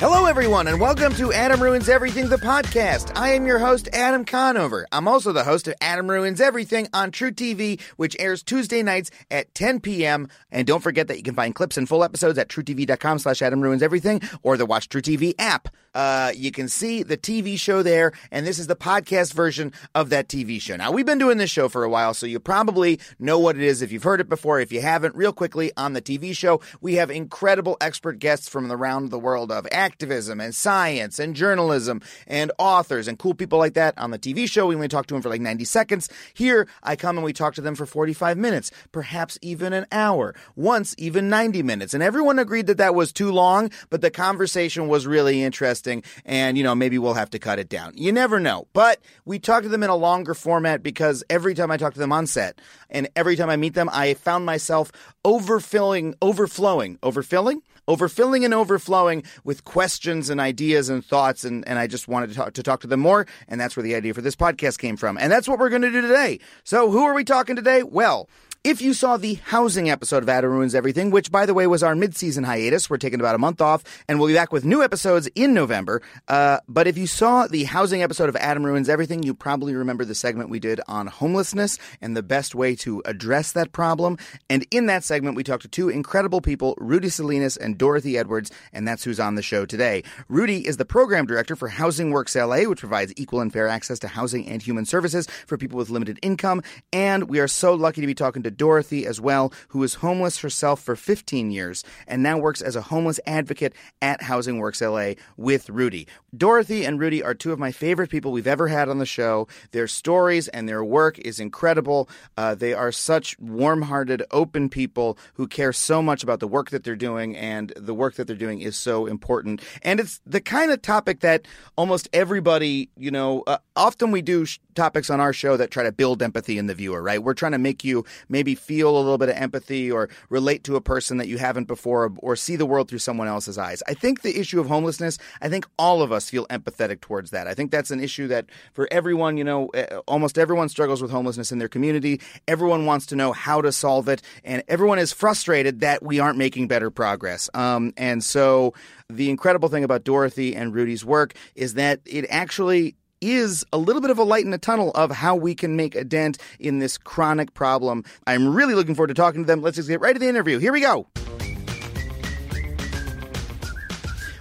Hello, everyone, and welcome to Adam Ruins Everything, the podcast. I am your host, Adam Conover. I'm also the host of Adam Ruins Everything on truTV, which airs Tuesday nights at 10 p.m. And don't forget that you can find clips and full episodes at trutv.com slash Adam Ruins Everything or the Watch truTV app. Uh, you can see the TV show there, and this is the podcast version of that TV show. Now, we've been doing this show for a while, so you probably know what it is if you've heard it before. If you haven't, real quickly on the TV show, we have incredible expert guests from around the world of activism and science and journalism and authors and cool people like that. On the TV show, we only talk to them for like 90 seconds. Here, I come and we talk to them for 45 minutes, perhaps even an hour, once even 90 minutes. And everyone agreed that that was too long, but the conversation was really interesting and you know maybe we'll have to cut it down you never know but we talk to them in a longer format because every time i talk to them on set and every time i meet them i found myself overfilling overflowing overfilling overfilling and overflowing with questions and ideas and thoughts and, and i just wanted to talk, to talk to them more and that's where the idea for this podcast came from. And that's what we're going to do today. So who are we talking today? Well if you saw the housing episode of Adam Ruins Everything, which by the way was our mid-season hiatus, we're taking about a month off, and we'll be back with new episodes in November. Uh, but if you saw the housing episode of Adam Ruins Everything, you probably remember the segment we did on homelessness and the best way to address that problem. And in that segment, we talked to two incredible people, Rudy Salinas and Dorothy Edwards, and that's who's on the show today. Rudy is the program director for Housing Works LA, which provides equal and fair access to housing and human services for people with limited income. And we are so lucky to be talking to Dorothy as well, who was homeless herself for 15 years and now works as a homeless advocate at Housing Works LA with Rudy. Dorothy and Rudy are two of my favorite people we've ever had on the show. Their stories and their work is incredible. Uh, they are such warm hearted, open people who care so much about the work that they're doing, and the work that they're doing is so important. And it's the kind of topic that almost everybody, you know, uh, often we do sh- topics on our show that try to build empathy in the viewer, right? We're trying to make you maybe feel a little bit of empathy or relate to a person that you haven't before or, see the world through someone else's eyes. I think the issue of homelessness, I think all of us feel empathetic towards that. I think that's an issue that for everyone, you know, eh, almost everyone struggles with homelessness in their community. Everyone wants to know how to solve it, and everyone is frustrated that we aren't making better progress. Um, and so the incredible thing about Dorothy and Rudy's work is that it actually is a little bit of a light in the tunnel of how we can make a dent in this chronic problem. I'm really looking forward to talking to them. Let's just get right to the interview. Here we go.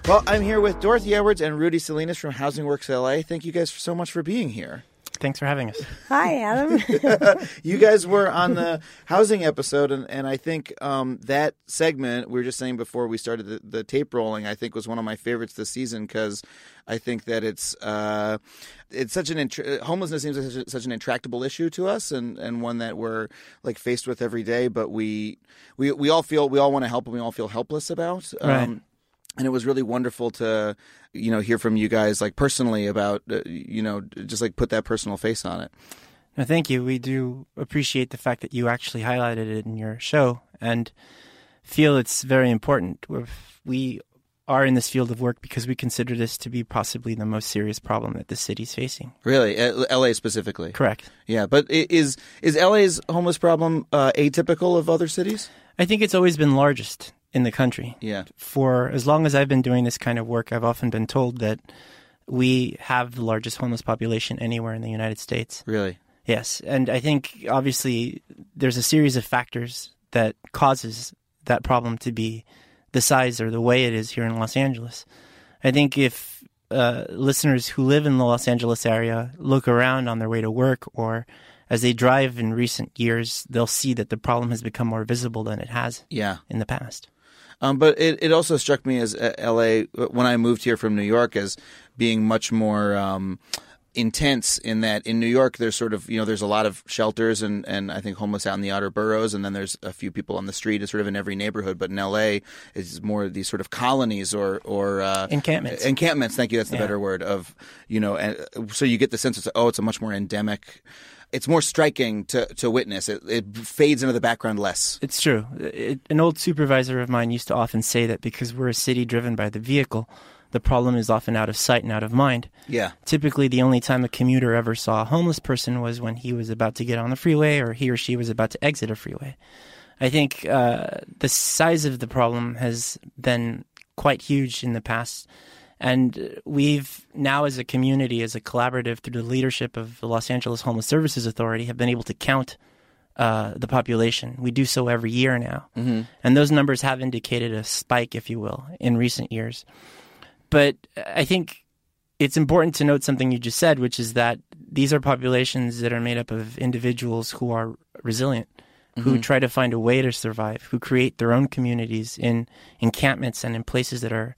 Well, I'm here with Dorothy Edwards and Rudy Salinas from Housing Works LA. Thank you guys so much for being here. Thanks for having us. Hi, Adam. you guys were on the housing episode, and, and I think um, that segment we were just saying before we started the, the tape rolling. I think was one of my favorites this season because I think that it's uh, it's such an int- homelessness seems like such, a, such, an intractable issue to us, and, and one that we're like faced with every day. But we we we all feel we all want to help, and we all feel helpless about. Right. Um, and it was really wonderful to you know hear from you guys like personally about uh, you know just like put that personal face on it. No thank you. We do appreciate the fact that you actually highlighted it in your show and feel it's very important. We're, we are in this field of work because we consider this to be possibly the most serious problem that the city's facing. Really? La specifically? Correct. Yeah but is is la's homeless problem uh, atypical of other cities? I think it's always been largest in the country. Yeah. For as long as I've been doing this kind of work, I've often been told that we have the largest homeless population anywhere in the United States. Really? Yes, and I think obviously there's a series of factors that causes that problem to be the size or the way it is here in Los Angeles. I think if uh, listeners who live in the Los Angeles area look around on their way to work or as they drive in recent years, they'll see that the problem has become more visible than it has Yeah. in the past. Um, but it, it also struck me as uh, LA when I moved here from New York as being much more um, intense in that in New York there's sort of you know there's a lot of shelters and, and I think homeless out in the outer boroughs and then there's a few people on the street it's sort of in every neighborhood but in LA it's more these sort of colonies or or uh, Encampments. encampments thank you that's the Yeah. better word of you know and so you get the sense of oh it's a much more endemic it's more striking to, to witness it, it fades into the background less It's true. It, an old supervisor of mine used to often say that because we're a city driven by the vehicle, the problem is often out of sight and out of mind. yeah Typically, the only time a commuter ever saw a homeless person was when he was about to get on the freeway or he or she was about to exit a freeway. I think uh, the size of the problem has been quite huge in the past. And we've now, as a community, as a collaborative, through the leadership of the Los Angeles Homeless Services Authority, have been able to count uh, the population. We do so every year now. Mm-hmm. And those numbers have indicated a spike, if you will, in recent years. But I think it's important to note something you just said, which is that these are populations that are made up of individuals who are resilient, who mm-hmm. try to find a way to survive, who create their own communities in encampments and in places that are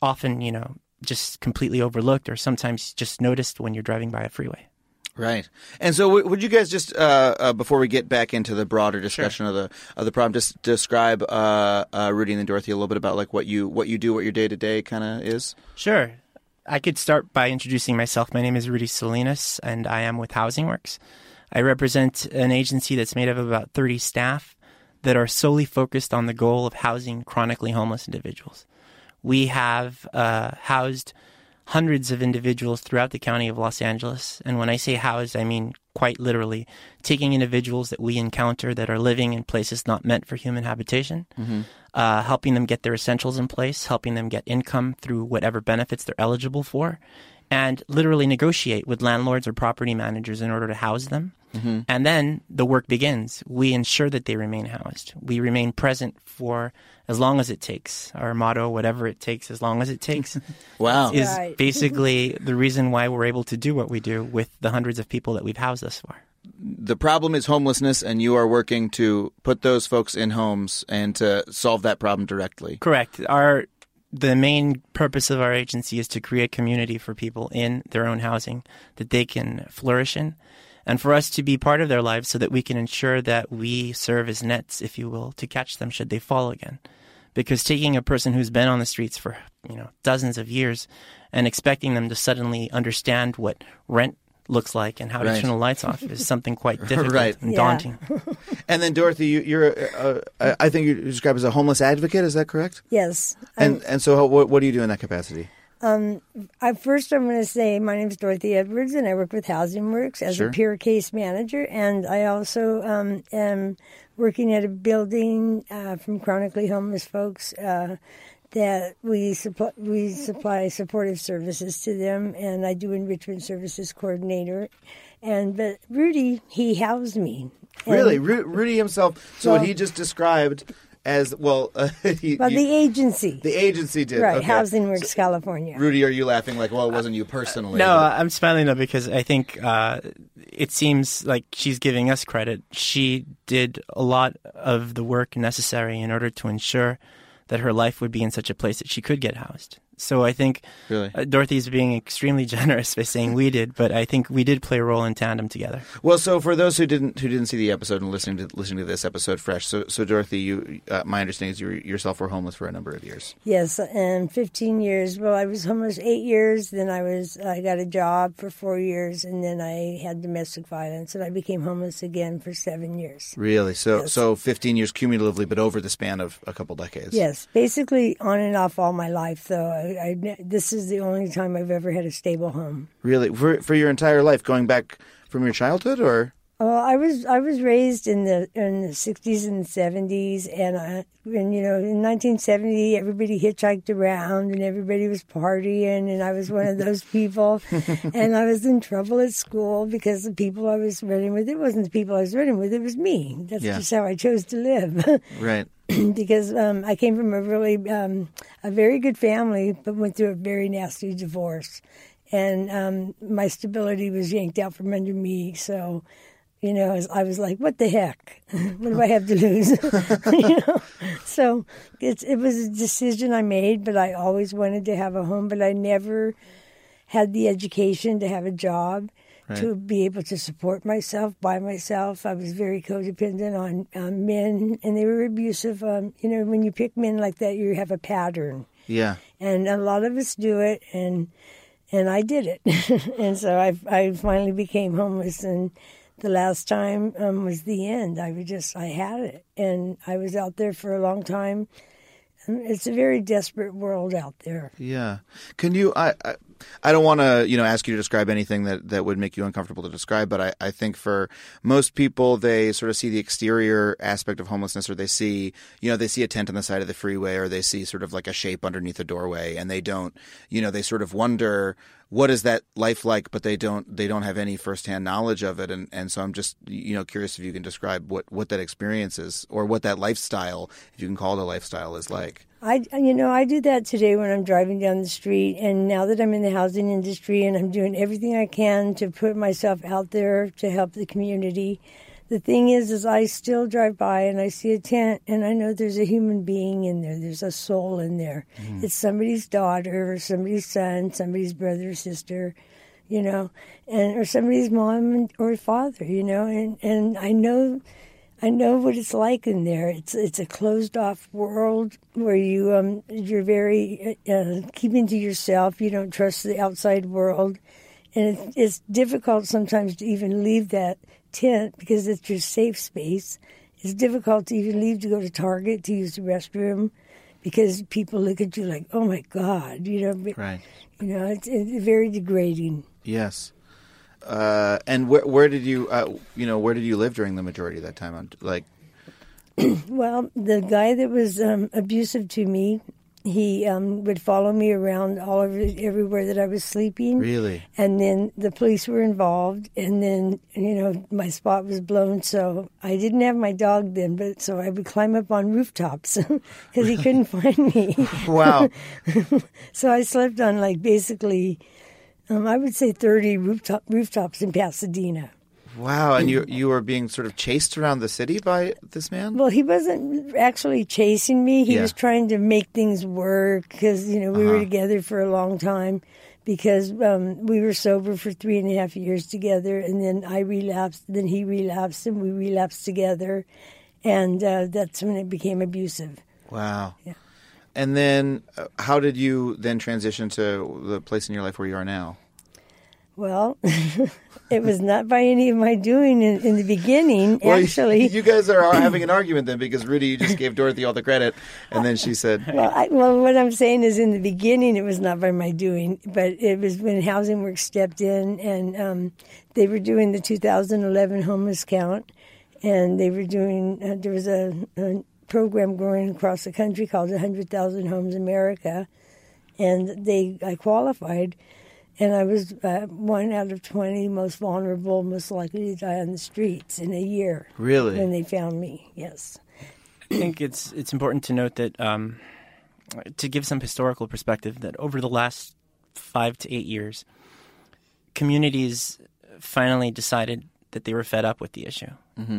often, you know, just completely overlooked or sometimes just noticed when you're driving by a freeway. Right. And so, w- would you guys just uh, uh, before we get back into the broader discussion of the of the problem, just describe uh, uh, Rudy and then Dorothy a little bit about like what you what you do, what your day to day kind of is? Sure. I could start by introducing myself. My name is Rudy Salinas, and I am with Housing Works. I represent an agency that's made up of about 30 staff that are solely focused on the goal of housing chronically homeless individuals. We have uh, housed hundreds of individuals throughout the county of Los Angeles. And when I say housed, I mean quite literally taking individuals that we encounter that are living in places not meant for human habitation, uh, helping them get their essentials in place, helping them get income through whatever benefits they're eligible for, and literally negotiate with landlords or property managers in order to house them. Mm-hmm. And then the work begins. We ensure that they remain housed. We remain present for as long as it takes. Our motto, whatever it takes, as long as it takes, Wow. is Right. basically the reason why we're able to do what we do with the hundreds of people that we've housed thus far. the problem is homelessness, and you are working to put those folks in homes and to solve that problem directly. Correct. Our the main purpose of our agency is to create community for people in their own housing that they can flourish in, and for us to be part of their lives so that we can ensure that we serve as nets, if you will, to catch them should they fall again. Because taking a person who's been on the streets for you know dozens of years and expecting them to suddenly understand what rent looks like and how Right. to turn the lights off is something quite difficult Right. and Yeah. daunting. And then Dorothy, you, you're uh, uh, I think you're described as a homeless advocate. Is that correct? Yes. And and so, how, what, what do you do in that capacity? I, first, I'm going to say my name is Dorothy Edwards, and I work with Housing Works as Sure. a peer case manager. And I also um, am working at a building uh, from chronically homeless folks uh, that we supply we supply supportive services to them, and I do enrichment services coordinator. And but Rudy, he housed me. And- Really, Ru- Rudy himself. So what he just described as well. Uh, he, Well, you- the agency, the agency did right? okay. Housing Works, California. Rudy, are you laughing like, well, it wasn't you personally? No, but- I'm smiling though because I think uh, it seems like she's giving us credit. She did a lot of the work necessary in order to ensure that her life would be in such a place that she could get housed. So I think Really? uh, Dorothy's being extremely generous by saying we did, but I think we did play a role in tandem together. Well, so for those who didn't who didn't see the episode and listening to listening to this episode fresh, so so Dorothy, you uh, my understanding is you yourself were homeless for a number of years. Yes, and 15 years. Well, I was homeless eight years. Then I was I got a job for four years, and then I had domestic violence, and I became homeless again for seven years. Really? So Yes. so 15 years cumulatively, but over the span of a couple decades. Yes, basically on and off all my life. Though I, I this is the only time I've ever had a stable home. Really, for for your entire life, going back from your childhood, or Well, I was I was raised in the in the sixties and seventies, and I, and you know in 1970 everybody hitchhiked around and everybody was partying, and I was one of those people, and I was in trouble at school because the people I was running with it wasn't the people I was running with, it was me. That's Yeah. just how I chose to live. Right. because um, I came from a really um, a very good family, but went through a very nasty divorce, and um, my stability was yanked out from under me. So, you know, I was, like, "What the heck? what do I have to lose?" you know. So it was a decision I made, but I always wanted to have a home, but I never had the education to have a job to be able to support myself by myself. I was very codependent on um, men, and they were abusive. Um, you know, when you pick men like that, you have a pattern, Yeah. and a lot of us do it, and and I did it, and so I I finally became homeless, and the last time um, was the end. I was just I had it, and I was out there for a long time. And It's a very desperate world out there. Yeah. Can you? I I, I don't want to you know ask you to describe anything that that would make you uncomfortable to describe, but I I think for most people they sort of see the exterior aspect of homelessness, or they see you know they see a tent on the side of the freeway, or they see sort of like a shape underneath a doorway, and they don't you know they sort of wonder what is that life like, but they don't they don't have any firsthand knowledge of it, and and so I'm just you know curious if you can describe what what that experience is, or what that lifestyle, if you can call it a lifestyle, is like. I, you know, I do that today when I'm driving down the street. And now that I'm in the housing industry and I'm doing everything I can to put myself out there to help the community, the thing is, is I still drive by and I see a tent and I know there's a human being in there. There's a soul in there. It's somebody's daughter or somebody's son, somebody's brother or sister, you know, and or somebody's mom or father, you know, and and I know. I know what it's like in there. It's it's a closed off world where you um you're very uh, keeping to yourself. You don't trust the outside world, and it, it's difficult sometimes to even leave that tent because it's your safe space. It's difficult to even leave to go to Target to use the restroom because people look at you like, "Oh my God," you know. Right. You know, it's, it's very degrading. Yes. Uh, and where where did you uh, you know where did you live during the majority of that time? On like Well, the guy that was um, abusive to me, he um, would follow me around all over everywhere that I was sleeping. really And then the police were involved, and then you know my spot was blown. So I didn't have my dog then, but so I would climb up on rooftops because he couldn't find me. wow so I slept on like basically, um, I would say thirty rooftop rooftops in Pasadena. Wow and you you were being sort of chased around the city by this man. Well, he wasn't actually chasing me. He Yeah. was trying to make things work because you know we were together for a long time. Because um, we were sober for three and a half years together, and then I relapsed, then he relapsed, and we relapsed together, and uh, that's when it became abusive. Wow. Yeah. And then uh, how did you then transition to the place in your life where you are now? Well, it was not by any of my doing in, in the beginning. Well, actually, you guys are having an argument then because Rudy just gave Dorothy all the credit, and then she said, Well, I, well, what I'm saying is, in the beginning, it was not by my doing, but it was when Housing Works stepped in, and um, they were doing the 2011 homeless count, and they were doing. Uh, there was a, a program going across the country called 100,000 Homes America, and they I qualified, and I was uh, one out of 20 most vulnerable, most likely to die on the streets in a year. Really? When they found me, yes. I think it's it's important to note that um, to give some historical perspective that over the last five to eight years, communities finally decided that they were fed up with the issue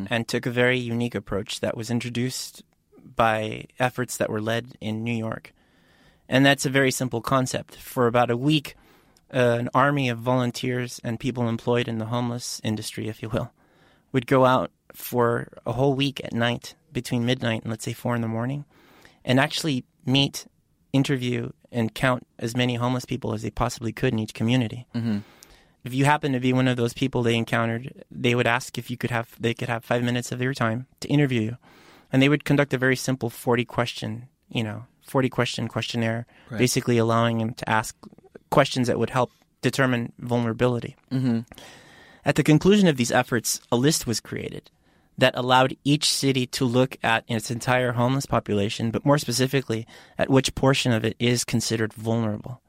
and took a very unique approach that was introduced by efforts that were led in New York. And that's a very simple concept. For about a week, uh, an army of volunteers and people employed in the homeless industry, if you will, would go out for a whole week at night between midnight and let's say four in the morning and actually meet, interview, and count as many homeless people as they possibly could in each community. Mm-hmm. If you happen to be one of those people they encountered, they would ask if you could have they could have five minutes of their time to interview you, and they would conduct a very simple forty question, you know, forty question questionnaire, basically allowing them to ask questions that would help determine vulnerability. At the conclusion of these efforts, a list was created that allowed each city to look at its entire homeless population, but more specifically, at which portion of it is considered vulnerable.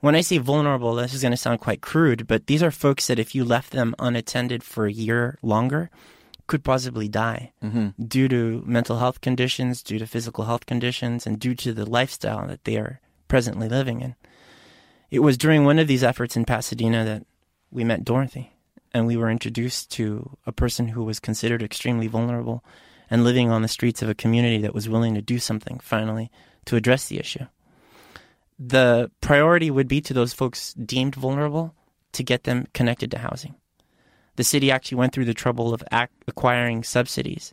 When I say vulnerable, this is going to sound quite crude, but these are folks that if you left them unattended for a year longer, could possibly die mm-hmm. due to mental health conditions, due to physical health conditions, and due to the lifestyle that they are presently living in. It was during one of these efforts in Pasadena that we met Dorothy and we were introduced to a person who was considered extremely vulnerable and living on the streets of a community that was willing to do something finally to address the issue. The priority would be to those folks deemed vulnerable to get them connected to housing. The city actually went through the trouble of acquiring subsidies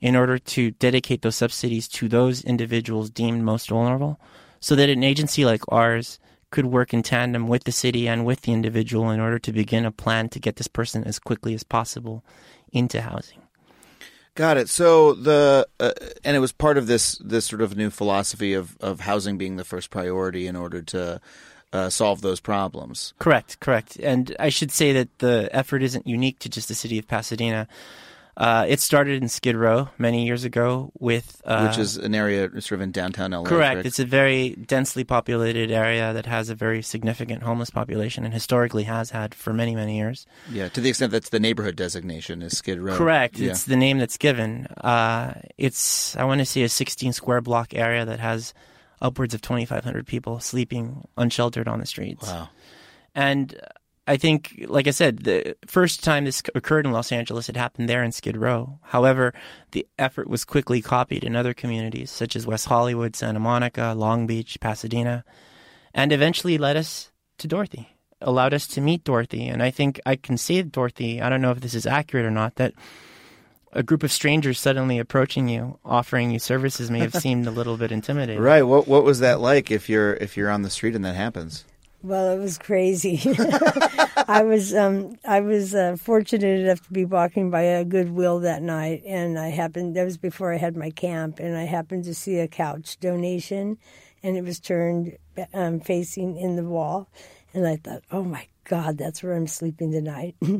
in order to dedicate those subsidies to those individuals deemed most vulnerable so that an agency like ours could work in tandem with the city and with the individual in order to begin a plan to get this person as quickly as possible into housing. Got it. So the uh, and it was part of this this sort of new philosophy of of housing being the first priority in order to uh, solve those problems. Correct, correct. And I should say that the effort isn't unique to just the city of Pasadena. Uh, it started in Skid Row many years ago with. Uh, Which is an area sort of in downtown LA. Correct. Right? It's a very densely populated area that has a very significant homeless population and historically has had for many, many years. Yeah, to the extent that's the neighborhood designation is Skid Row. Correct. Yeah. It's the name that's given. Uh, it's, I want to say, a 16 square block area that has upwards of 2,500 people sleeping unsheltered on the streets. Wow. And I think, like I said, the first time this occurred in Los Angeles, it happened there in Skid Row. However, the effort was quickly copied in other communities such as West Hollywood, Santa Monica, Long Beach, Pasadena, and eventually led us to Dorothy, allowed us to meet Dorothy. And I think I can say, Dorothy, I don't know if this is accurate or not, that a group of strangers suddenly approaching you, offering you services, may have seemed a little bit intimidating. Right. What What was that like if you're if you're on the street and that happens? Well, it was crazy. I was um, I was uh, fortunate enough to be walking by a Goodwill that night, and I happened. That was before I had my camp, and I happened to see a couch donation, and it was turned um, facing in the wall, and I thought, oh my God, that's where I'm sleeping tonight. so,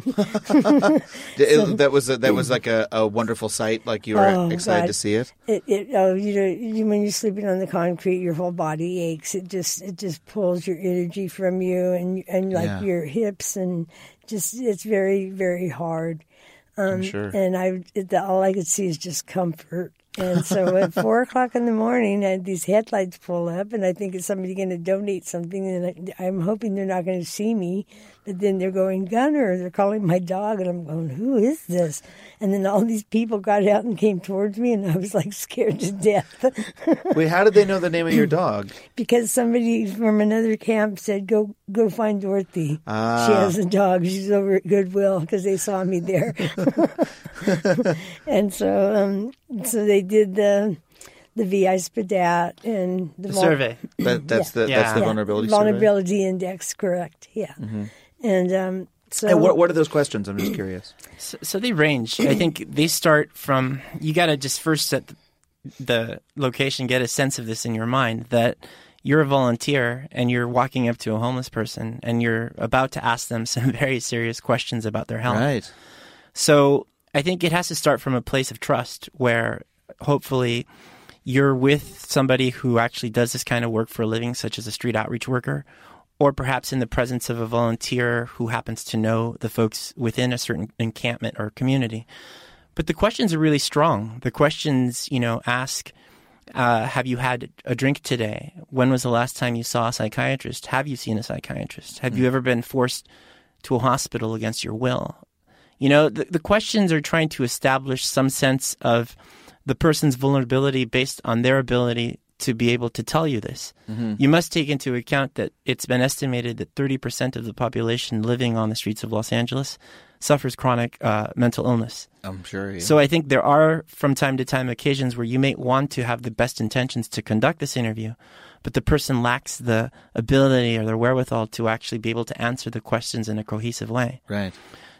that was a, that was like a, a wonderful sight. Like you were oh, excited God. to see it. It, it oh, you know, you, when you're sleeping on the concrete, your whole body aches. It just it just pulls your energy from you, and and like yeah. your hips, and just it's very very hard. Um, sure. And I, it, all I could see is just comfort. And so at four o'clock in the morning, I had these headlights pull up, and I think it's somebody going to donate something, and I, I'm hoping they're not going to see me. But then they're going, Gunner, they're calling my dog. And I'm going, who is this? And then all these people got out and came towards me, and I was like scared to death. Wait, how did they know the name of your dog? because somebody from another camp said, go go find Dorothy. Ah. She has a dog. She's over at Goodwill because they saw me there. and so, um, so they did the the VI SPDAT and the, the survey. That, that's yeah. the that's the vulnerability vulnerability survey? index, correct? Yeah. Mm-hmm. And um, so, and what what are those questions? I'm just curious. So, so they range. I think they start from you got to just first set the, the location, get a sense of this in your mind that you're a volunteer and you're walking up to a homeless person and you're about to ask them some very serious questions about their health. Right. So I think it has to start from a place of trust where hopefully you're with somebody who actually does this kind of work for a living, such as a street outreach worker, or perhaps in the presence of a volunteer who happens to know the folks within a certain encampment or community. But the questions are really strong. The questions, you know, ask, uh, have you had a drink today? When was the last time you saw a psychiatrist? Have you seen a psychiatrist? Have mm. you ever been forced to a hospital against your will? You know, the, the questions are trying to establish some sense of the person's vulnerability based on their ability to be able to tell you this. Mm-hmm. You must take into account that it's been estimated that 30% of the population living on the streets of Los Angeles suffers chronic uh, mental illness. I'm sure. Yeah. So I think there are, from time to time, occasions where you may want to have the best intentions to conduct this interview, but the person lacks the ability or the wherewithal to actually be able to answer the questions in a cohesive way. Right.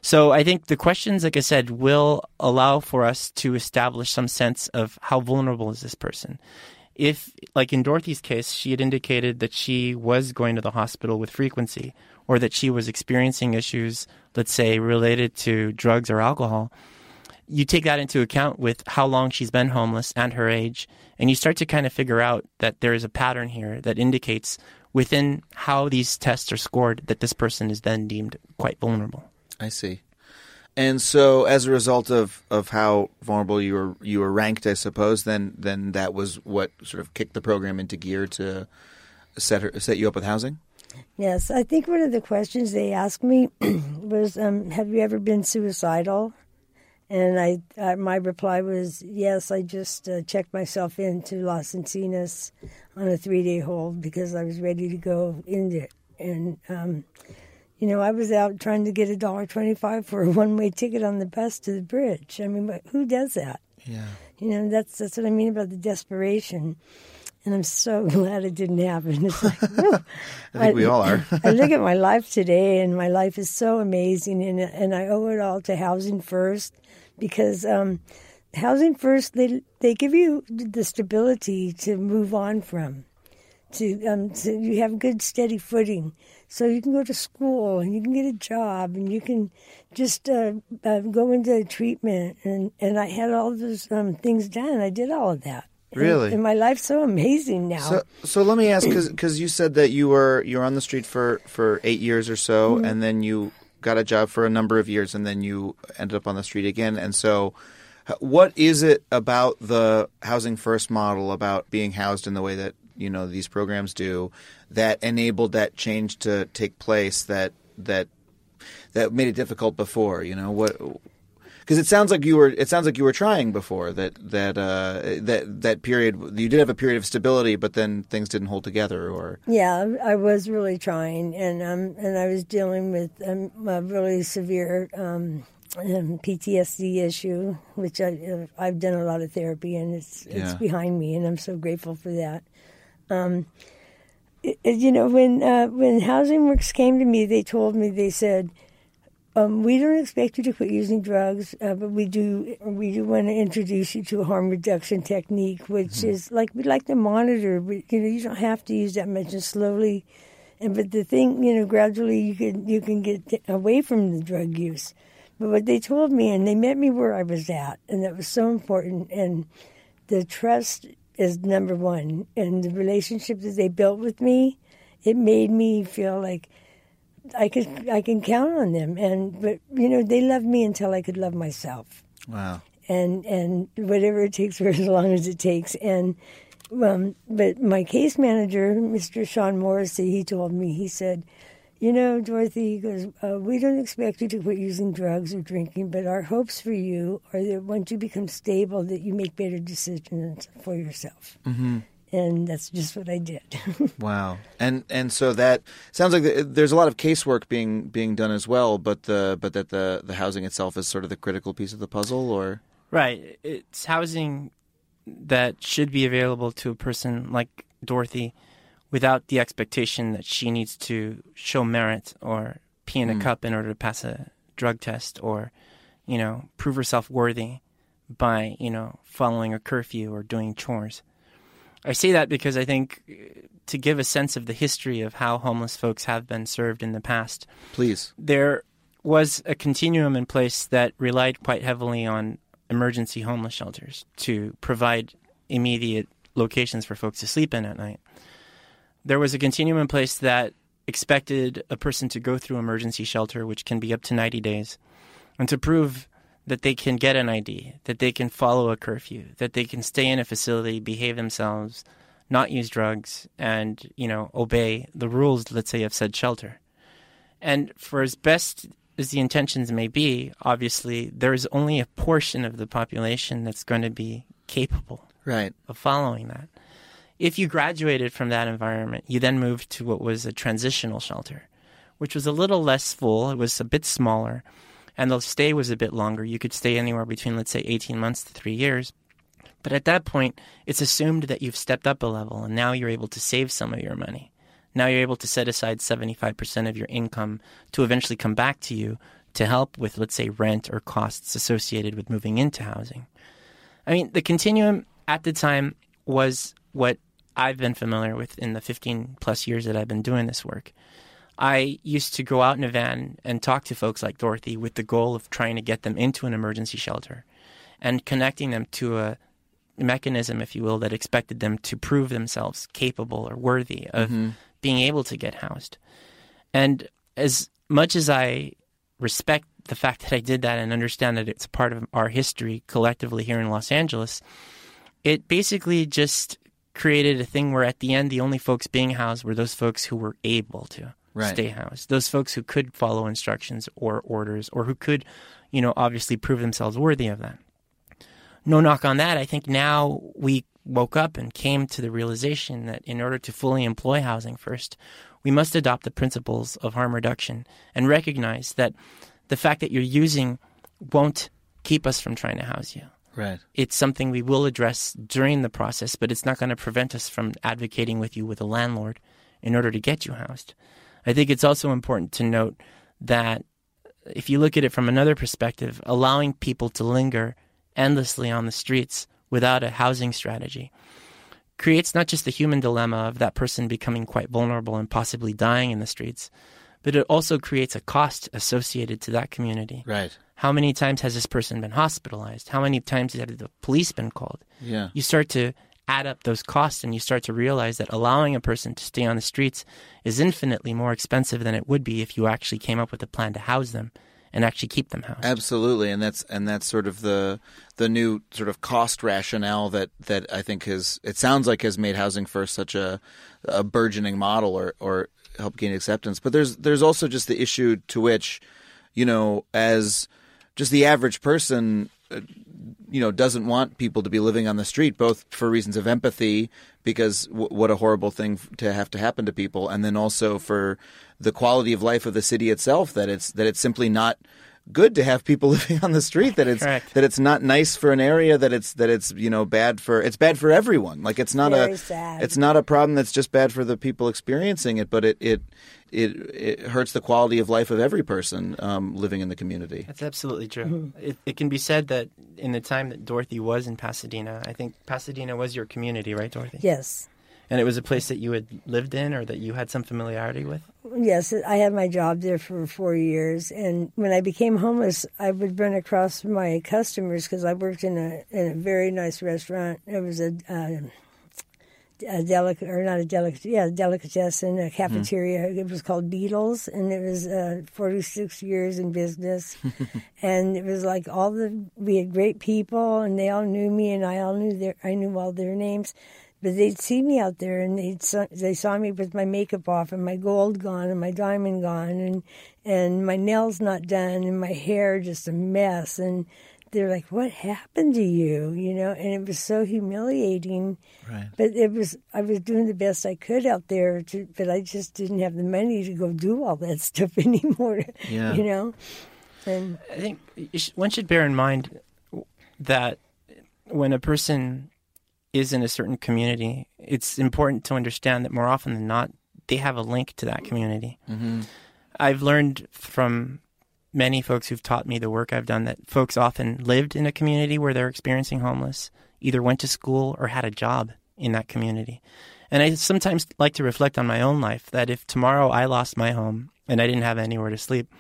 So I think the questions, like I said, will allow for us to establish some sense of how vulnerable is this person if, like in Dorothy's case, she had indicated that she was going to the hospital with frequency or that she was experiencing issues let's say, related to drugs or alcohol, you take that into account with how long she's been homeless and her age, and you start to kind of figure out that there is a pattern here that indicates within how these tests are scored that this person is then deemed quite vulnerable. I see. And so, as a result of, of how vulnerable you were you were ranked, I suppose, then then that was what sort of kicked the program into gear to set her, set you up with housing. Yes, I think one of the questions they asked me was, um, "Have you ever been suicidal?" And I, uh, my reply was, "Yes, I just uh, checked myself into Las Encinas on a three-day hold because I was ready to go into it." And um, you know, I was out trying to get a dollar twenty-five for a one-way ticket on the bus to the bridge. I mean, who does that? Yeah. You know, that's that's what I mean about the desperation and I'm so glad it didn't happen. It's like, I think I, we all are. I look at my life today, and my life is so amazing, and and I owe it all to Housing First, because um, Housing First they they give you the stability to move on from, to um, to you have good steady footing, so you can go to school and you can get a job and you can just uh, uh, go into treatment, and and I had all those um, things done. I did all of that. Really? And, and my life's so amazing now. So, so let me ask, because you said that you were you were on the street for, for eight years or so, mm-hmm. and then you got a job for a number of years, and then you ended up on the street again. And so, what is it about the housing first model, about being housed in the way that you know these programs do, that enabled that change to take place? That that that made it difficult before. You know what because it sounds like you were it sounds like you were trying before that that uh, that that period you did have a period of stability, but then things didn't hold together. Or yeah, I was really trying, and um, and I was dealing with um, a really severe. Um, um PTSD issue, which I, uh, I've done a lot of therapy, and it's yeah. it's behind me, and I'm so grateful for that. Um, it, you know, when uh, when Housing Works came to me, they told me they said, um, we don't expect you to quit using drugs, uh, but we do we do want to introduce you to a harm reduction technique, which mm-hmm. is like we like to monitor. But you know, you don't have to use that much, and slowly. And but the thing, you know, gradually you can you can get away from the drug use. But what they told me, and they met me where I was at, and that was so important. And the trust is number one, and the relationship that they built with me, it made me feel like I could I can count on them, and but you know they loved me until I could love myself. Wow. And and whatever it takes for as long as it takes, and um, but my case manager, Mr. Sean Morrissey, he told me he said, you know, Dorothy, he goes, uh, we don't expect you to quit using drugs or drinking, but our hopes for you are that once you become stable, that you make better decisions for yourself. Mm-hmm. And that's just what I did. wow, and and so that sounds like the, there's a lot of casework being being done as well, but the but that the the housing itself is sort of the critical piece of the puzzle, or? Right, it's housing that should be available to a person like Dorothy without the expectation that she needs to show merit or pee in a mm. cup in order to pass a drug test or you know prove herself worthy by you know following a curfew or doing chores I say that because I think uh, to give a sense of the history of how homeless folks have been served in the past. Please. There was a continuum in place that relied quite heavily on emergency homeless shelters to provide immediate locations for folks to sleep in at night. There was a continuum in place that expected a person to go through emergency shelter, which can be up to 90 days, and to prove that they can get an ID, that they can follow a curfew, that they can stay in a facility, behave themselves, not use drugs, and you know obey the rules, let's say, of said shelter. And for as best as the intentions may be, obviously there is only a portion of the population that's going to be capable right. of following that. If you graduated from that environment, you then moved to what was a transitional shelter, which was a little less full. It was a bit smaller and the stay was a bit longer. You could stay anywhere between, let's say, 18 months to three years. But at that point, it's assumed that you've stepped up a level and now you're able to save some of your money. Now you're able to set aside 75% of your income to eventually come back to you to help with, let's say, rent or costs associated with moving into housing. I mean, the continuum at the time was what I've been familiar with in the 15 plus years that I've been doing this work. I used to go out in a van and talk to folks like Dorothy with the goal of trying to get them into an emergency shelter and connecting them to a mechanism, if you will, that expected them to prove themselves capable or worthy of mm-hmm. being able to get housed. And as much as I respect the fact that I did that and understand that it's part of our history collectively here in Los Angeles, it basically just created a thing where at the end the only folks being housed were those folks who were able to right. stay housed. Those folks who could follow instructions or orders or who could, you know, obviously prove themselves worthy of that. No knock on that. I think now we woke up and came to the realization that in order to fully employ housing first, we must adopt the principles of harm reduction and recognize that the fact that you're using won't keep us from trying to house you. Right. It's something we will address during the process, but it's not going to prevent us from advocating with you with a landlord in order to get you housed. I think it's also important to note that if you look at it from another perspective, allowing people to linger endlessly on the streets without a housing strategy creates not just the human dilemma of that person becoming quite vulnerable and possibly dying in the streets, but it also creates a cost associated to that community. Right. How many times has this person been hospitalized? How many times have the police been called? Yeah. You start to add up those costs and you start to realize that allowing a person to stay on the streets is infinitely more expensive than it would be if you actually came up with a plan to house them and actually keep them housed. Absolutely, and that's and that's sort of the the new sort of cost rationale that that I think has it sounds like has made housing first such a a burgeoning model or or help gain acceptance. But there's there's also just the issue to which, you know, as just the average person uh, you know doesn't want people to be living on the street both for reasons of empathy because w- what a horrible thing to have to happen to people and then also for the quality of life of the city itself that it's that it's simply not good to have people living on the street that it's Correct. that it's not nice for an area that it's that it's you know bad for it's bad for everyone like it's not Very a sad. it's not a problem that's just bad for the people experiencing it but it it it, it hurts the quality of life of every person um, living in the community. That's absolutely true. Mm-hmm. It, it, can be said that in the time that Dorothy was in Pasadena, I think Pasadena was your community, right, Dorothy? Yes. And it was a place that you had lived in or that you had some familiarity with? Yes, I had my job there for four years. And when I became homeless, I would run across my customers because I worked in a, in a very nice restaurant. It was a. Uh, a delicate or not a delicate yeah delicatessen a cafeteria mm. it was called Beadle's and it was uh, 46 years in business and it was like all the we had great people and they all knew me and I all knew their I knew all their names but they'd see me out there and they'd they saw me with my makeup off and my gold gone and my diamond gone and and my nails not done and my hair just a mess and they're like, "What happened to you?" You know, and it was so humiliating. Right. But it was I was doing the best I could out there, to, but I just didn't have the money to go do all that stuff anymore. Yeah. You know, and I think one should bear in mind that when a person is in a certain community, it's important to understand that more often than not, they have a link to that community. Mm-hmm. I've learned from many folks who've taught me the work I've done that folks often lived in a community where they're experiencing homeless, either went to school or had a job in that community. And I sometimes like to reflect on my own life that if tomorrow I lost my home and I didn't have anywhere to sleep,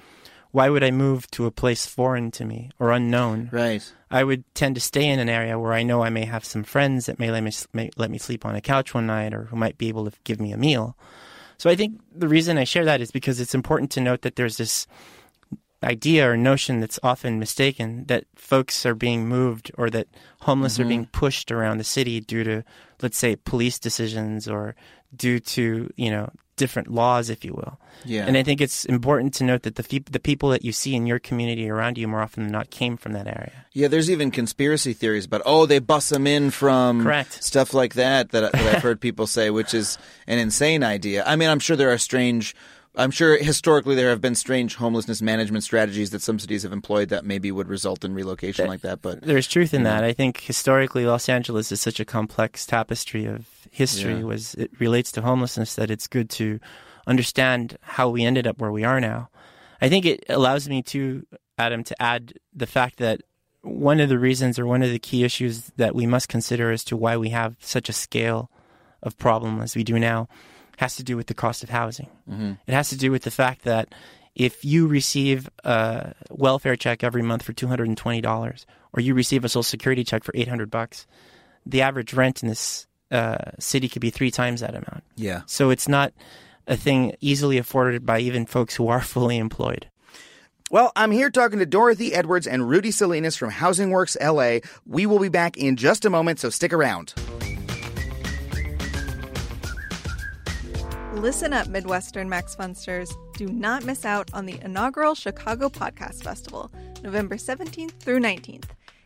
why would I move to a place foreign to me or unknown? Right. I would tend to stay in an area where I know I may have some friends that may let me may let me sleep on a couch one night or who might be able to give me a meal. So I think the reason I share that is because it's important to note that there's this idea or notion that's often mistaken that folks are being moved or that homeless mm-hmm. are being pushed around the city due to, let's say, police decisions or due to, you know, different laws, if you will. Yeah. And I think it's important to note that the fe- the people that you see in your community around you more often than not came from that area. Yeah, there's even conspiracy theories about oh they bus them in from Correct. stuff like that that, that I've heard people say, which is an insane idea. I mean, I'm sure there are strange I'm sure historically there have been strange homelessness management strategies that some cities have employed that maybe would result in relocation like that. But there's truth in that. I think historically Los Angeles is such a complex tapestry of history. Yeah. Was it relates to homelessness that it's good to understand how we ended up where we are now. I think it allows me to Adam to add the fact that one of the reasons or one of the key issues that we must consider as to why we have such a scale of problem as we do now has to do with the cost of housing. Mm-hmm. It has to do with the fact that if you receive a welfare check every month for two hundred and twenty dollars, or you receive a Social Security check for eight hundred bucks, the average rent in this uh, city could be three times that amount. Yeah. So it's not a thing easily afforded by even folks who are fully employed. Well, I'm here talking to Dorothy Edwards and Rudy Salinas from Housing Works LA. We will be back in just a moment, so stick around. Listen up, Midwestern Max Funsters. Do not miss out on the inaugural Chicago Podcast Festival, November 17th through 19th.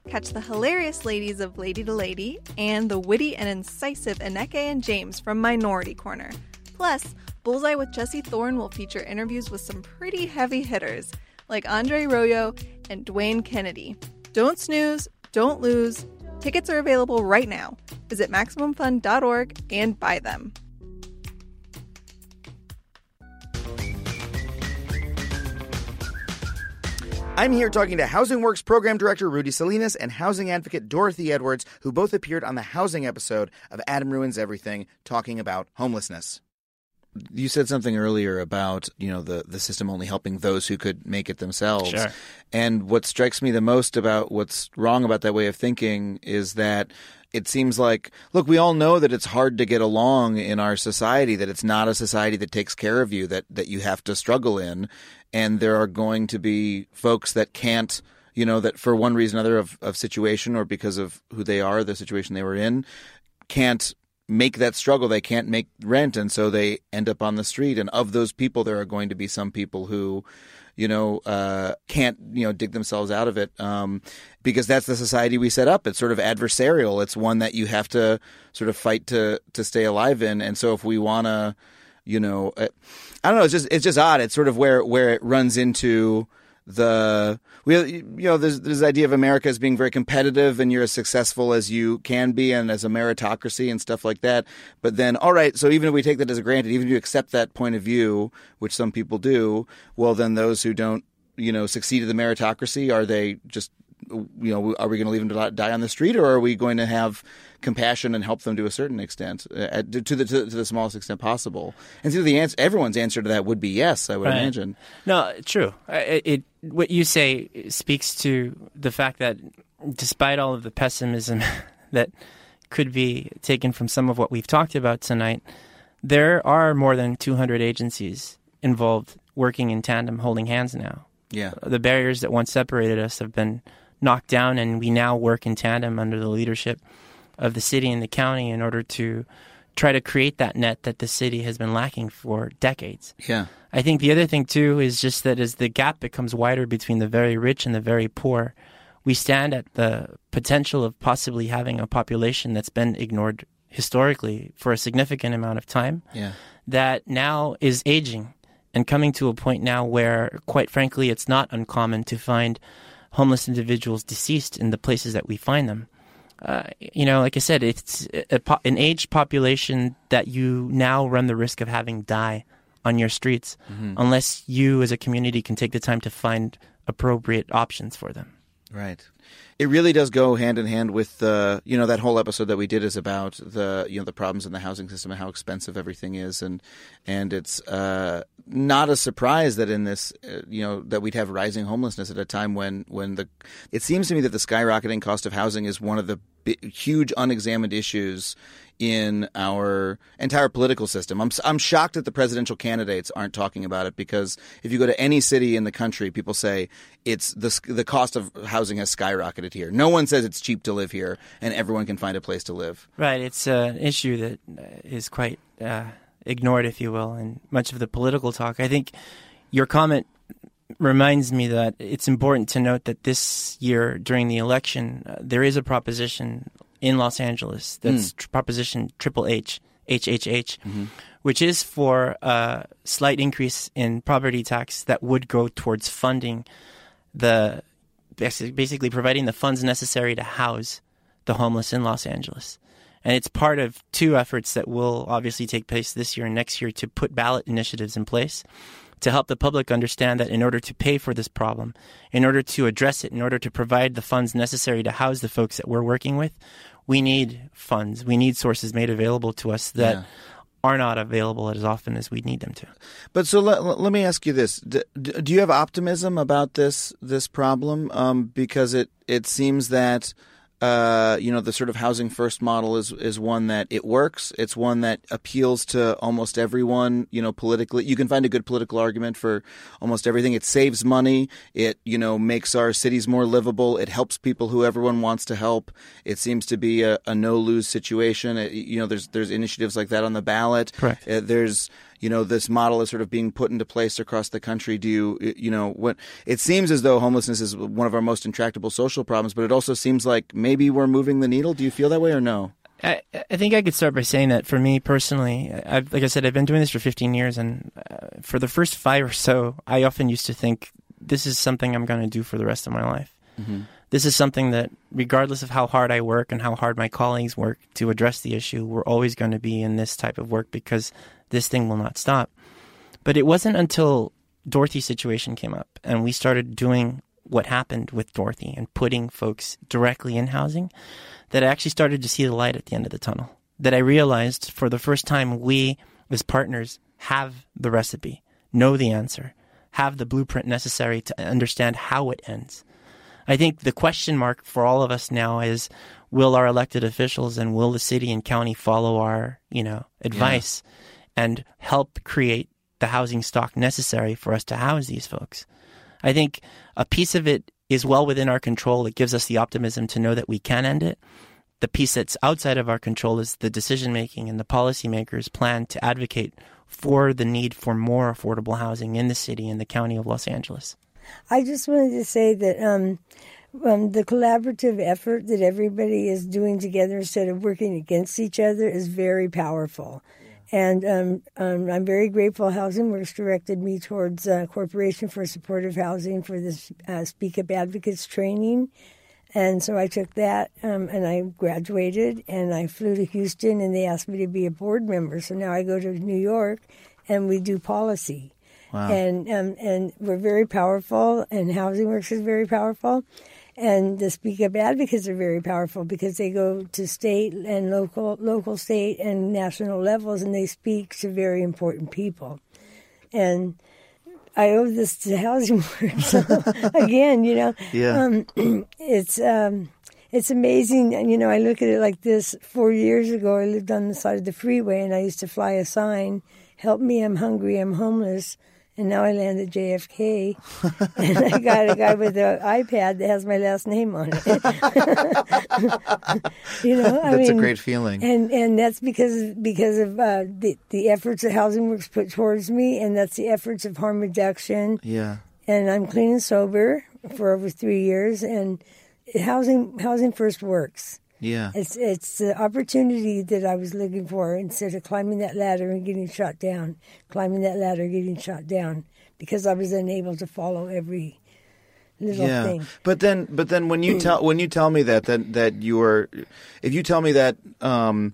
Catch the hilarious ladies of Lady to Lady and the witty and incisive Aneke and James from Minority Korner. Plus, Bullseye with Jesse Thorn will feature interviews with some pretty heavy hitters like Andre Royo and Dwayne Kennedy. Don't snooze, don't lose. Tickets are available right now. Visit MaximumFun.org and buy them. I'm here talking to Housing Works Program Director Rudy Salinas and housing advocate Dorothy Edwards, who both appeared on the housing episode of Adam Ruins Everything, talking about homelessness. You said something earlier about you know the the system only helping those who could make it themselves. Sure. And what strikes me the most about what's wrong about that way of thinking is that it seems like look we all know that it's hard to get along in our society that it's not a society that takes care of you that that you have to struggle in and there are going to be folks that can't you know that for one reason or other of, of situation or because of who they are the situation they were in can't make that struggle they can't make rent and so they end up on the street and of those people there are going to be some people who you know, uh, can't, you know, dig themselves out of it. Um, because that's the society we set up. It's sort of adversarial. It's one that you have to sort of fight to, to stay alive in. And so if we want to, you know, uh, I don't know, it's just, it's just odd. It's sort of where, where it runs into, the we you know there's this idea of America as being very competitive and you're as successful as you can be and as a meritocracy and stuff like that. But then, all right, so even if we take that as granted, even if you accept that point of view, which some people do, well, then those who don't you know succeed in the meritocracy are they just you know, are we going to leave them to die on the street, or are we going to have compassion and help them to a certain extent, uh, to the to, to, the smallest extent possible? And so the answer, everyone's answer to that would be yes. I would right. imagine. No, true. It, it, what you say speaks to the fact that despite all of the pessimism that could be taken from some of what we've talked about tonight, there are more than 200 agencies involved working in tandem, holding hands now. Yeah. The barriers that once separated us have been knocked down, and we now work in tandem under the leadership of the city and the county in order to try to create that net that the city has been lacking for decades. Yeah. I think the other thing too is just that as the gap becomes wider between the very rich and the very poor, we stand at the potential of possibly having a population that's been ignored historically for a significant amount of time. Yeah. That now is aging and coming to a point now where, quite frankly, it's not uncommon to find homeless individuals deceased in the places that we find them. Uh, you know, like I said, it's a, an aged population that you now run the risk of having die on your streets mm-hmm. unless you as a community can take the time to find appropriate options for them. Right it really does go hand in hand with the you know that whole episode that we did is about the you know the problems in the housing system and how expensive everything is and and it's uh, not a surprise that in this uh, you know that we'd have rising homelessness at a time when when the it seems to me that the skyrocketing cost of housing is one of the huge unexamined issues in our entire political system. I'm I'm shocked that the presidential candidates aren't talking about it because if you go to any city in the country, people say it's the the cost of housing has skyrocketed here. No one says it's cheap to live here, and everyone can find a place to live. Right. It's an issue that is quite uh, ignored, if you will, in much of the political talk. I think your comment reminds me that it's important to note that this year during the election, uh, there is a proposition in Los Angeles. That's mm. Proposition Triple H, HHH, mm-hmm. which is for a slight increase in property tax that would go towards funding the basically providing the funds necessary to house the homeless in Los Angeles. And it's part of two efforts that will obviously take place this year and next year to put ballot initiatives in place to help the public understand that in order to pay for this problem, in order to address it, in order to provide the funds necessary to house the folks that we're working with, we need funds. We need sources made available to us that yeah. Are not available as often as we need them to. But so let, let me ask you this: do, do you have optimism about this this problem? Um, because it it seems that uh, you know, the sort of housing first model is is one that it works. It's one that appeals to almost everyone. You know, politically, you can find a good political argument for almost everything. It saves money. It you know makes our cities more livable. It helps people who everyone wants to help. It seems to be a, a no lose situation. It, you know, there's there's initiatives like that on the ballot. Correct. Uh, there's you know this model is sort of being put into place across the country do you you know what it seems as though homelessness is one of our most intractable social problems but it also seems like maybe we're moving the needle do you feel that way or no I, I think I could start by saying that for me personally, I've, like I said, I've been doing this for 15 years, and uh, for the first five or so, I often used to think this is something I'm going to do for the rest of my life. Mm-hmm. This is something that, regardless of how hard I work and how hard my colleagues work to address the issue, we're always going to be in this type of work because this thing will not stop. But it wasn't until Dorothy's situation came up and we started doing what happened with Dorothy and putting folks directly in housing that I actually started to see the light at the end of the tunnel. That I realized for the first time we, as partners, have the recipe, know the answer, have the blueprint necessary to understand how it ends. I think the question mark for all of us now is will our elected officials and will the city and county follow our, you know, advice? Yeah and help create the housing stock necessary for us to house these folks. I think a piece of it is well within our control. It gives us the optimism to know that we can end it. The piece that's outside of our control is the decision making and the policymakers' plan to advocate for the need for more affordable housing in the city and the county of Los Angeles. I just wanted to say that um, um, the collaborative effort that everybody is doing together instead of working against each other is very powerful. And um, um, I'm very grateful Housing Works directed me towards uh, Corporation for Supportive Housing for this uh, Speak Up Advocates training. And so I took that um, and I graduated and I flew to Houston and they asked me to be a board member. So now I go to New York and we do policy. Wow. And, um, and we're very powerful and Housing Works is very powerful. And the Speak Up advocates are very powerful because they go to state and local, local, state, and national levels, and they speak to very important people. And I owe this to Housing Works again. You know, yeah, um, it's um, it's amazing. You know, I look at it like this. Four years ago, I lived on the side of the freeway, and I used to fly a sign, "Help me! I'm hungry. I'm homeless." And now I land at JFK, and I got a guy with an iPad that has my last name on it. you know, I that's mean, a great feeling, and and that's because because of uh, the the efforts that Housing Works put towards me, and that's the efforts of harm reduction. Yeah, and I'm clean and sober for over three years, and housing housing first works. Yeah. It's it's the opportunity that I was looking for instead of climbing that ladder and getting shot down, climbing that ladder, getting shot down because I was unable to follow every little yeah. thing. But then but then when you tell when you tell me that that that you are if you tell me that um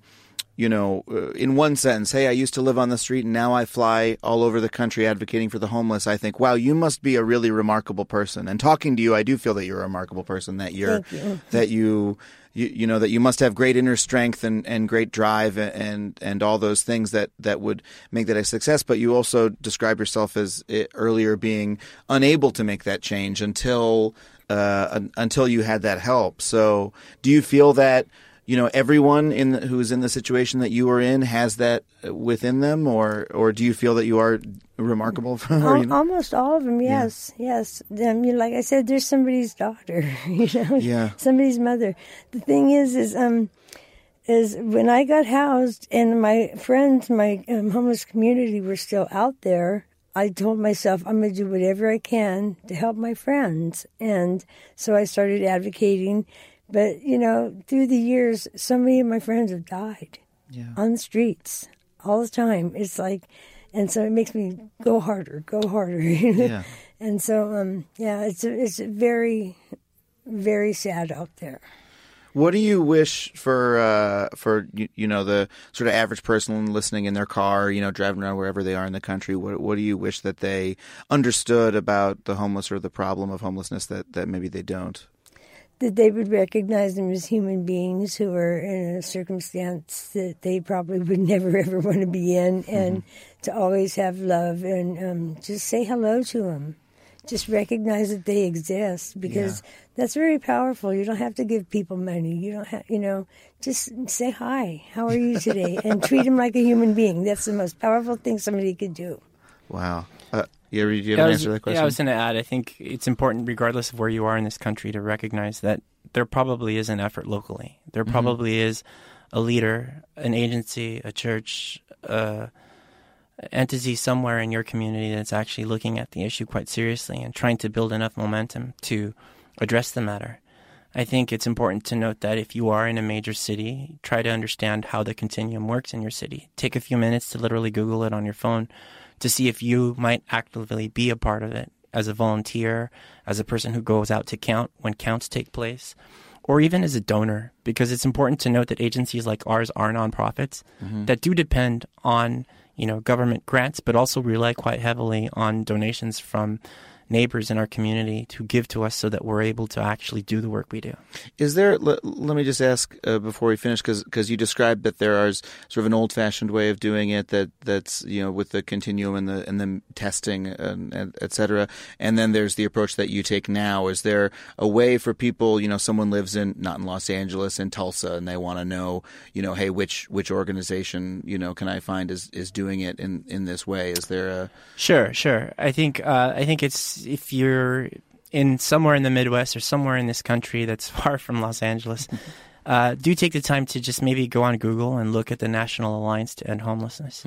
you know, uh, in one sentence, hey, I used to live on the street and now I fly all over the country advocating for the homeless. I think, wow, you must be a really remarkable person. And talking to you, I do feel that you're a remarkable person. That you're you. that you you, you know that you must have great inner strength and, and great drive and and all those things that, that would make that a success. But you also describe yourself as eh, earlier being unable to make that change until uh, until you had that help. So do you feel that you know everyone in the, who's in the situation that you are in has that within them, or or do you feel that you are remarkable? Al- you know? Almost all of them, yes, yeah. yes. You know, like I said, there's somebody's daughter, you know, yeah, somebody's mother. The thing is, is um, is when I got housed and my friends, my um, homeless community were still out there. I told myself I'm going to do whatever I can to help my friends, and so I started advocating but, you know, through the years, so many of my friends have died yeah. on the streets all the time. It's like, and so it makes me go harder, go harder. yeah. And so, um, yeah, it's it's very, very sad out there. What do you wish for uh, for you, you, know the sort of average person listening in their car, you know, driving around wherever they are in the country? What what do you wish that they understood about the homeless or the problem of homelessness that, that maybe they don't? That they would recognize them as human beings who are in a circumstance that they probably would never ever want to be in, and Mm-hmm. to always have love and um, just say hello to them. Just recognize that they exist because that's very powerful. You don't have to give people money. You don't have, you know, just say hi. How are you today? and treat them like a human being. That's the most powerful thing somebody could do. Wow. Yeah, do you have Yeah, an was- answer to that question? Yeah, I was going to add. I think it's important, regardless of where you are in this country, to recognize that there probably is an effort locally. There Mm-hmm. probably is a leader, an agency, a church, uh, entity somewhere in your community that's actually looking at the issue quite seriously and trying to build enough momentum to address the matter. I think it's important to note that if you are in a major city, try to understand how the continuum works in your city. Take a few minutes to literally Google it on your phone to see if you might actively be a part of it as a volunteer, as a person who goes out to count when counts take place, or even as a donor, because it's important to note that agencies like ours are nonprofits mm-hmm. that do depend on you know government grants, but also rely quite heavily on donations from neighbors in our community to give to us so that we're able to actually do the work we do. Is there? Let, let me just ask uh, before we finish, because you described that there is sort of an old-fashioned way of doing it that that's you know with the continuum and the and the testing and, and et cetera, and then there's the approach that you take now. Is there a way for people? You know, someone lives in not in Los Angeles, in Tulsa, and they want to know, you know, hey, which which organization you know can I find is is doing it in in this way? Is there a Sure, sure. I think uh, I think it's if you're in somewhere in the Midwest or somewhere in this country that's far from Los Angeles, uh, do take the time to just maybe go on Google and look at the National Alliance to End Homelessness.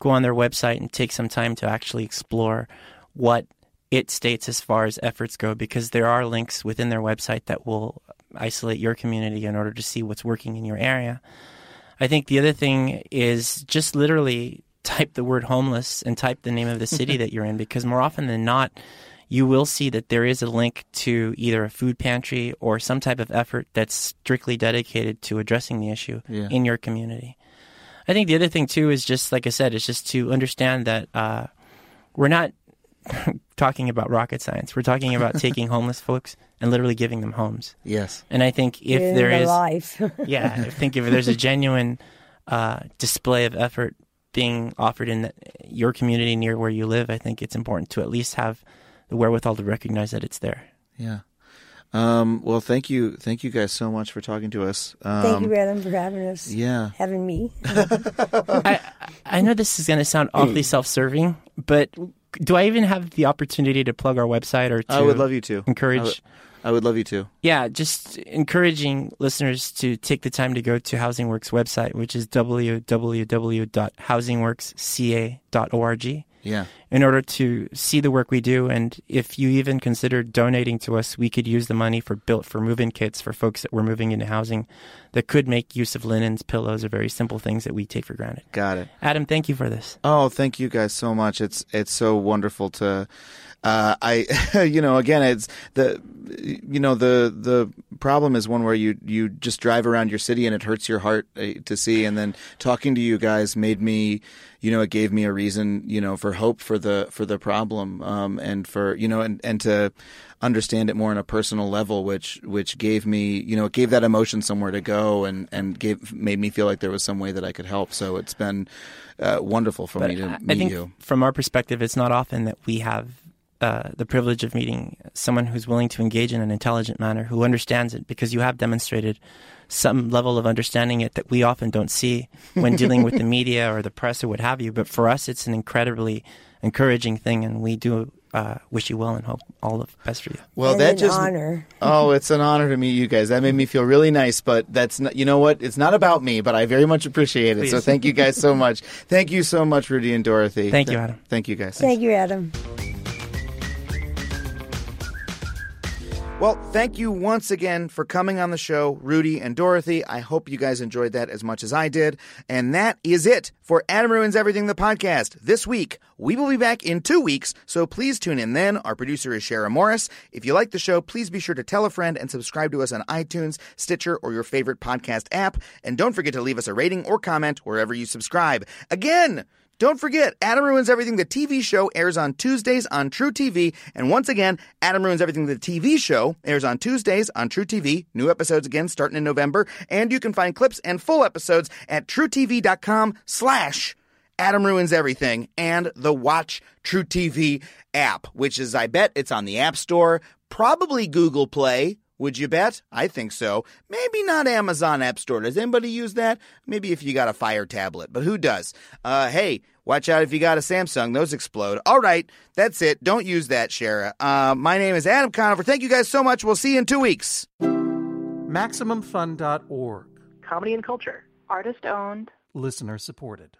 Go on their website and take some time to actually explore what it states as far as efforts go, because there are links within their website that will isolate your community in order to see what's working in your area. I think the other thing is just literally type the word homeless and type the name of the city that you're in because more often than not, you will see that there is a link to either a food pantry or some type of effort that's strictly dedicated to addressing the issue Yeah. in your community. I think the other thing too is just like I said, is just to understand that uh, we're not talking about rocket science. We're talking about taking homeless folks and literally giving them homes. yes? And I think if in there the is life. yeah, I think if there's a genuine uh, display of effort being offered in your community near where you live, I think it's important to at least have the wherewithal to recognize that it's there. Yeah. Um, well, thank you, thank you guys so much for talking to us. Um, Thank you, Adam, for having us. Yeah. Having me. I I know this is going to sound awfully self-serving, but do I even have the opportunity to plug our website or to I would love you to encourage? I would, love you to. Yeah, just encouraging listeners to take the time to go to HousingWorks website, which is www.housingworksca.org. Yeah. in order to see the work we do. And if you even consider donating to us, we could use the money for built for move-in kits for folks that were moving into housing that could make use of linens, pillows, or very simple things that we take for granted. Got it. Adam, thank you for this. Oh, thank you guys so much. It's it's so wonderful to. Uh, I, you know, again, it's the, you know, the the problem is one where you you just drive around your city and it hurts your heart uh, to see, and then talking to you guys made me, you know, it gave me a reason, you know, for hope for the for the problem, um, and for you know, and and to understand it more on a personal level, which which gave me, you know, it gave that emotion somewhere to go, and and gave made me feel like there was some way that I could help. So it's been uh, wonderful for But me to I, meet I think you. from our perspective, it's not often that we have uh, the privilege of meeting someone who's willing to engage in an intelligent manner, who understands it, because you have demonstrated some level of understanding it that we often don't see when dealing with the media or the press or what have you. But for us, it's an incredibly encouraging thing, and we do uh, wish you well and hope all the best for you. Well, and that an just honor. oh, it's an honor to meet you guys. That made me feel really nice. But that's not, you know what? It's not about me, but I very much appreciate it. So thank you guys so much. Thank you so much, Rudy and Dorothy. Thank you, Adam. Thank you guys. Thank you, Adam. Well, thank you once again for coming on the show, Rudy and Dorothy. I hope you guys enjoyed that as much as I did. And that is it for Adam Ruins Everything, the podcast. This week, we will be back in two weeks, so please tune in then. Our producer is Shara Morris. If you like the show, please be sure to tell a friend and subscribe to us on iTunes, Stitcher, or your favorite podcast app. And don't forget to leave us a rating or comment wherever you subscribe. Again, Don't forget, Adam Ruins Everything, the TV show, airs on Tuesdays on truTV. And once again, Adam Ruins Everything, the TV show, airs on Tuesdays on truTV. New episodes again starting in November. And you can find clips and full episodes at trutv.com slash Adam Ruins Everything and the Watch truTV app, which is, I bet, it's on the App Store, probably Google Play. Would you bet? I think so. Maybe not Amazon App Store. Does anybody use that? Maybe if you got a Fire tablet, but who does? Uh, hey, watch out if you got a Samsung. Those explode. All right, that's it. Don't use that, Shara. Uh, my name is Adam Conover. Thank you guys so much. We'll see you in two weeks. MaximumFun.org. Comedy and culture. Artist owned. Listener supported.